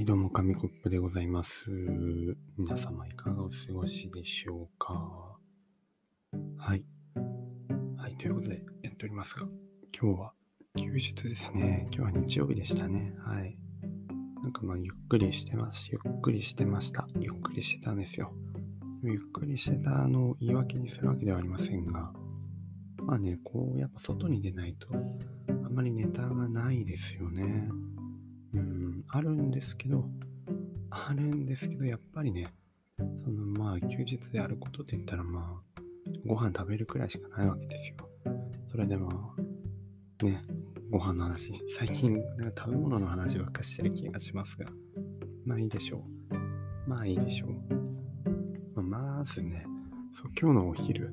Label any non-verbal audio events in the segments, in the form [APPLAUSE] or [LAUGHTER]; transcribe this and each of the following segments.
い、どうも、紙コップでございます。皆様、いかがお過ごしでしょうか？はい。はい、ということで、やっておりますが、今日は休日ですね。今日は日曜日でしたね。はい。なんかまあ、ゆっくりしてます。ゆっくりしてました。ゆっくりしてたんですよ。ゆっくりしてたのを言い訳にするわけではありませんが、まあね、こう、やっぱ外に出ないと、あんまりネタがないですよね。あるんですけど、あるんですけど、やっぱりね、そのまあ、休日であることって言ったら、まあ、ご飯食べるくらいしかないわけですよ。それでまあ、ね、ご飯の話、最近、なんか食べ物の話ばっかしてる気がしますが、まあいいでしょう。まあいいでしょう。まあ、まずね、そう今日のお昼、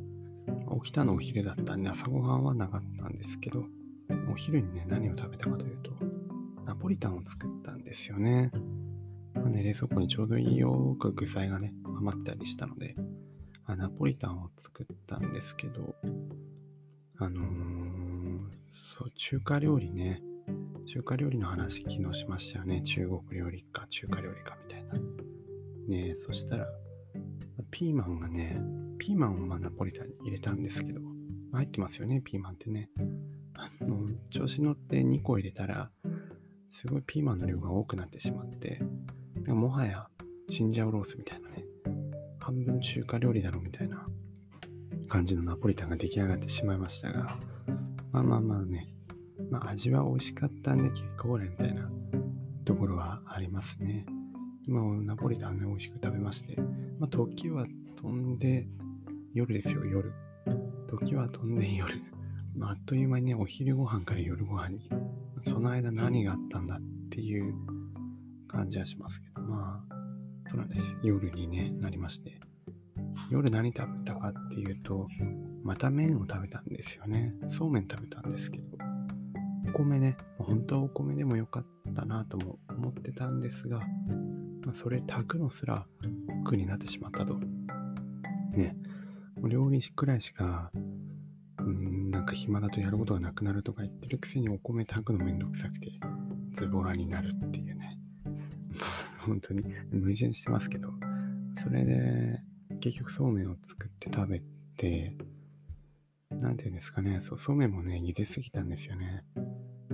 起きたのお昼だったんで、朝ごはんはなかったんですけど、お昼にね、何を食べたかというと、ポリタンを作ったんですよね。まあね、冷蔵庫にちょうどいいよく具材がね、余ったりしたので、あナポリタンを作ったんですけど、あのーそう、中華料理ね、中華料理の話昨日しましたよね。中国料理か中華料理かみたいな。ねそしたら、ピーマンがね、ピーマンをまあナポリタンに入れたんですけど、入ってますよね、ピーマンってね。あの、調子乗って2個入れたら、すごいピーマンの量が多くなってしまって、もはやチンジャオロースみたいなね、半分中華料理だろみたいな感じのナポリタンが出来上がってしまいましたが、まあまあまあね、まあ味は美味しかったんで結構俺みたいなところはありますね。まあナポリタンね、美味しく食べまして、まあ時は飛んで、夜ですよ、夜。時は飛んで夜。まあ、あっという間にね、お昼ご飯から夜ご飯にその間何があったんだっていう感じはしますけど、まあ、そうなんです。夜にね、なりまして。夜何食べたかっていうと、また麺を食べたんですよね。そうめん食べたんですけど、お米ね、本当はお米でもよかったなとも思ってたんですが、まあ、それ炊くのすら苦になってしまったと。ね、料理くらいしか、なんか暇だとやることがなくなるとか言ってるくせにお米炊くのめんどくさくてズボラになるっていうね。[LAUGHS] 本当に矛盾してますけど、それで結局そうめんを作って食べて、なんていうんですかね、そう、そうめんもね、茹ですぎたんですよね。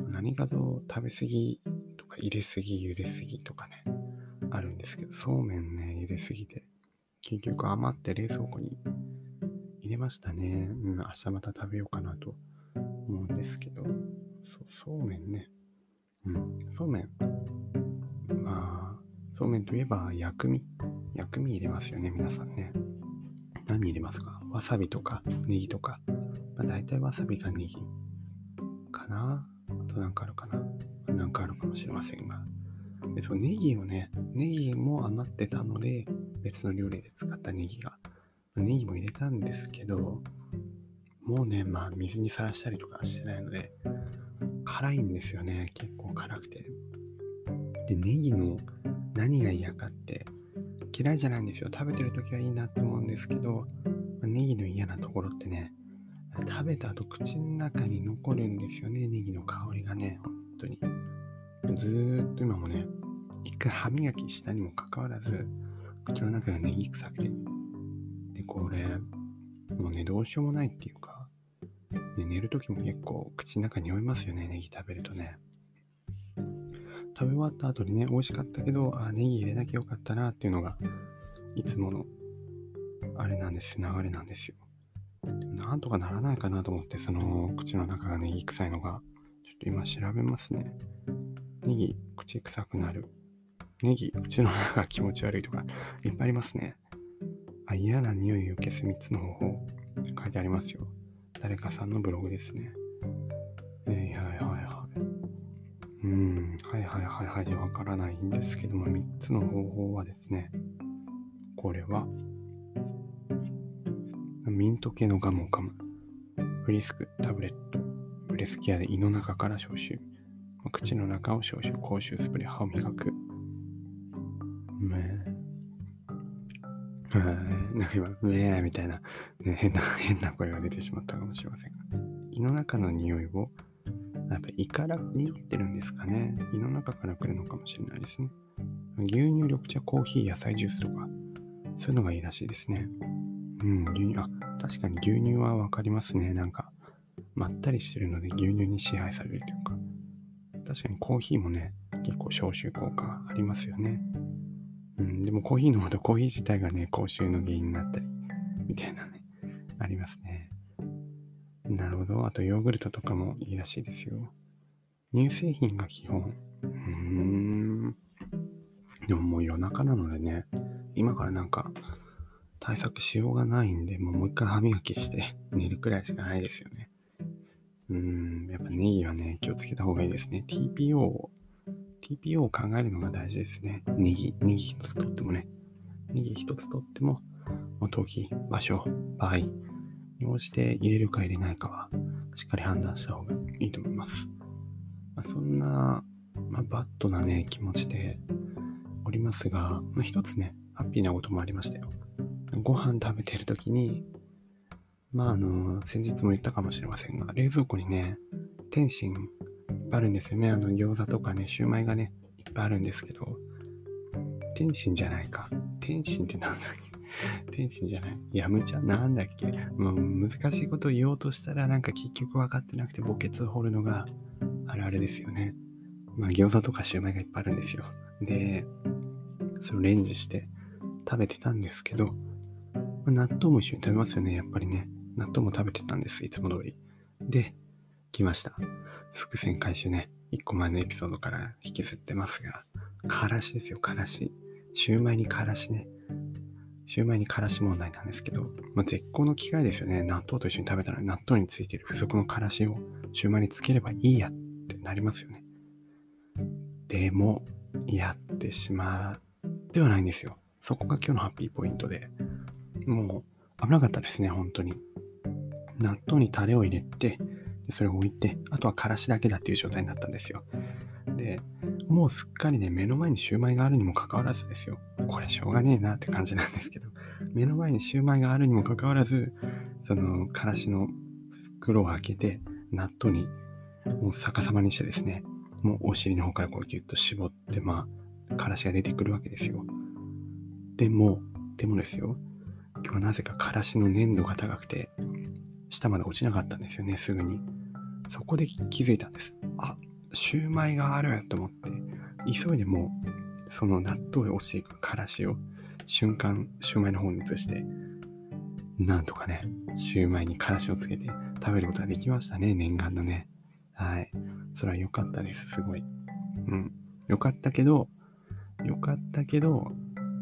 何かと食べ過ぎとか入れすぎ、茹ですぎとかね、あるんですけど、そうめんね、茹ですぎて、結局余って冷蔵庫に入れましたね。うん、明日また食べようかな、そう、めんね。うん、そうめん。まあ、そうめんといえば薬味。薬味入れますよね、皆さんね。何入れますか？わさびとかネギとか。まあ、大体わさびかネギかなあとなんかあるかななんかあるかもしれませんが。でそうネギをね、ネギも余ってたので、別の料理で使ったネギがネギも入れたんですけど、もうね、まあ水にさらしたりとかしてないので、辛いんですよね。結構辛くて。で、ネギの何が嫌かって、嫌いじゃないんですよ。食べてる時はいいなと思うんですけど、ネギの嫌なところってね、食べた後口の中に残るんですよね。ネギの香りがね、本当に。ずーっと今もね、一回歯磨きしたにもかかわらず、口の中がネギ臭くて、で、これ、もうね、どうしようもないっていうか、ね、寝るときも結構口の中に匂いますよね、ネギ食べるとね。食べ終わった後にね、美味しかったけど、あ、ネギ入れなきゃよかったなっていうのが、いつもの、あれなんです、流れなんですよ。なんとかならないかなと思って、その、口の中がネギ臭いのが、ちょっと今調べますね。ネギ、口臭くなる。ネギ、口の中が気持ち悪いとか、いっぱいありますね。あ嫌な匂いを消す3つの方法って書いてありますよ。誰かさんのブログですね。えー、はいはいはい。うん、はいはいはいはいでわからないんですけども、3つの方法はですね、これは、ミント系のガムを噛む、フリスク、タブレット、ブレスケアで胃の中から消臭、口の中を消臭、口臭スプレー、歯を磨く。ね。なんか今、うえーみたいな、ね、変な、[LAUGHS] 変な声が出てしまったかもしれませんが。胃の中の匂いを、やっぱ胃から匂ってるんですかね。胃の中から来るのかもしれないですね。牛乳、緑茶、コーヒー、野菜ジュースとか、そういうのがいいらしいですね。うん、牛乳、あ、確かに牛乳はわかりますね。なんか、まったりしてるので牛乳に支配されるというか、確かにコーヒーもね、結構消臭効果ありますよね。うん、でもコーヒー飲むとコーヒー自体がね、口臭の原因になったり、みたいなね、ありますね。なるほど。あとヨーグルトとかもいいらしいですよ。乳製品が基本。うーん。でももう夜中なのでね、今からなんか対策しようがないんで、もうもう一回歯磨きして寝るくらいしかないですよね。うーん、やっぱネギはね、気をつけた方がいいですね。TPO を、TPO を考えるのが大事ですね。ネギ、ネギ一つとってもね。ネギ一つとっても、時、場所、場合に応じて入れるか入れないかは、しっかり判断した方がいいと思います。まあ、そんな、まあ、バッドなね、気持ちでおりますが、まあ、一つね、ハッピーなこともありましたよ。ご飯食べてる時に、まあ、あの、先日も言ったかもしれませんが、冷蔵庫にね、天津ぱいあるんですよね。あの、餃子とかね、シューマイがね、いっぱいあるんですけど、天津じゃないか。天津って何だっけ？[LAUGHS] 天津じゃない。やむちゃなんだっけ？もう難しいことを言おうとしたらなんか結局分かってなくて墓穴を掘るのがあるあるですよね。まあ餃子とかシューマイがいっぱいあるんですよ。で、それをレンジして食べてたんですけど、納豆も一緒に食べますよね、やっぱりね。納豆も食べてたんです、いつも通り。で、来ました。伏線回収ね。一個前のエピソードから引きずってますが、からしですよ、からし。シューマイにからしね。シューマイにからし問題なんですけど、まあ、絶好の機会ですよね。納豆と一緒に食べたら納豆についてる付属のからしをシューマイにつければいいやってなりますよね。でも、やってしまってはないんですよ。そこが今日のハッピーポイントで、もう危なかったですね、本当に。納豆にタレを入れて、それを置いて、あとはからしだけだっていう状態になったんですよ。で、もうすっかりね、目の前にシューマイがあるにもかかわらずですよ。これしょうがねえなって感じなんですけど、[LAUGHS] 目の前にシューマイがあるにもかかわらず、そのからしの袋を開けて、納豆にもう逆さまにしてですね、もうお尻の方からこうギュッと絞って、まあ、からしが出てくるわけですよ。でも、でもですよ、今日はなぜかからしの粘度が高くて、下まで落ちなかったんですよね、すぐに。そこで気づいたんです。あ、シューマイがあると思って、急いでもう、その納豆へ落ちていくからしを瞬間、シューマイの方に移して、なんとかね、シューマイにからしをつけて食べることができましたね、念願のね。はい。それは良かったです、すごい。うん。良かったけど、良かったけど、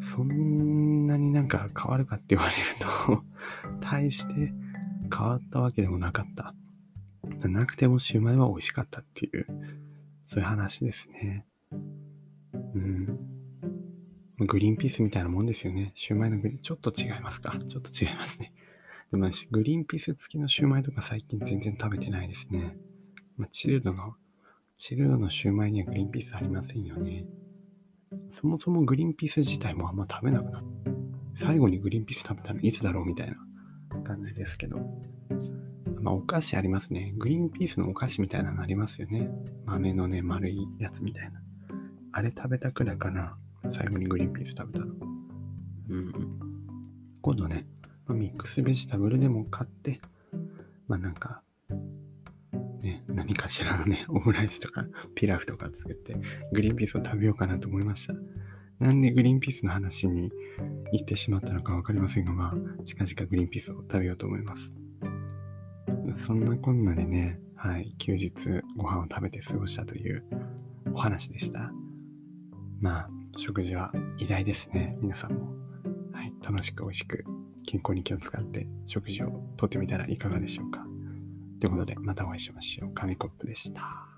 そんなになんか変わるかって言われると [LAUGHS] 大して変わったわけでもなかった。なくてもシューマイは美味しかったっていう、そういう話ですね。うん。グリーンピースみたいなもんですよね。シューマイのグリーン、ちょっと違いますか？ちょっと違いますね。でも私グリーンピース付きのシューマイとか最近全然食べてないですね。まあ、チルドの、チルドのシューマイにはグリーンピースありませんよね。そもそもグリーンピース自体もあんま食べなくなる。最後にグリーンピース食べたのいつだろうみたいな感じですけど。まあ、お菓子ありますね。グリーンピースのお菓子みたいなのありますよね。豆のね、丸いやつみたいな。あれ食べたくらいかな。最後にグリーンピース食べたの。うん。今度ね、まあ、ミックスベジタブルでも買って、まあなんか、ね、何かしらのね、オムライスとかピラフとか作って、グリーンピースを食べようかなと思いました。なんでグリーンピースの話に行ってしまったのかわかりませんが、まあ、近々グリーンピースを食べようと思います。そんなこんなでね、はい、休日ご飯を食べて過ごしたというお話でした。まあ、食事は偉大ですね。皆さんも、はい、楽しく美味しく健康に気を使って食事をとってみたらいかがでしょうか。ということで、またお会いしましょう。紙コップでした。